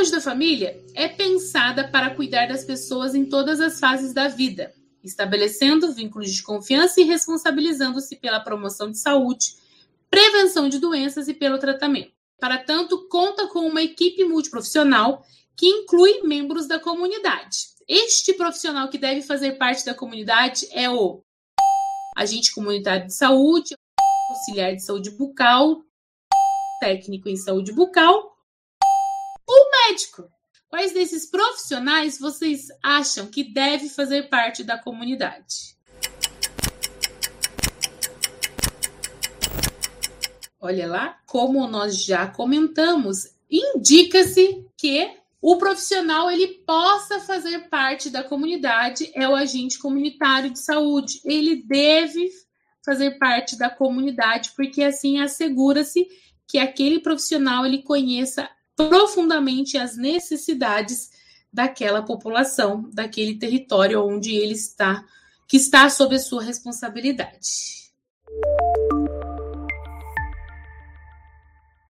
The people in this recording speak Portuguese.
saúde da família é pensada para cuidar das pessoas em todas as fases da vida, estabelecendo vínculos de confiança e responsabilizando-se pela promoção de saúde, prevenção de doenças e pelo tratamento. Para tanto, conta com uma equipe multiprofissional que inclui membros da comunidade. Este profissional que deve fazer parte da comunidade é o agente comunitário de saúde, auxiliar de saúde bucal, técnico em saúde bucal, médico. Quais desses profissionais vocês acham que deve fazer parte da comunidade? Olha lá, como nós já comentamos, indica-se que o profissional ele possa fazer parte da comunidade é o agente comunitário de saúde. Ele deve fazer parte da comunidade porque assim assegura-se que aquele profissional ele conheça profundamente as necessidades daquela população, daquele território onde ele está, que está sob a sua responsabilidade.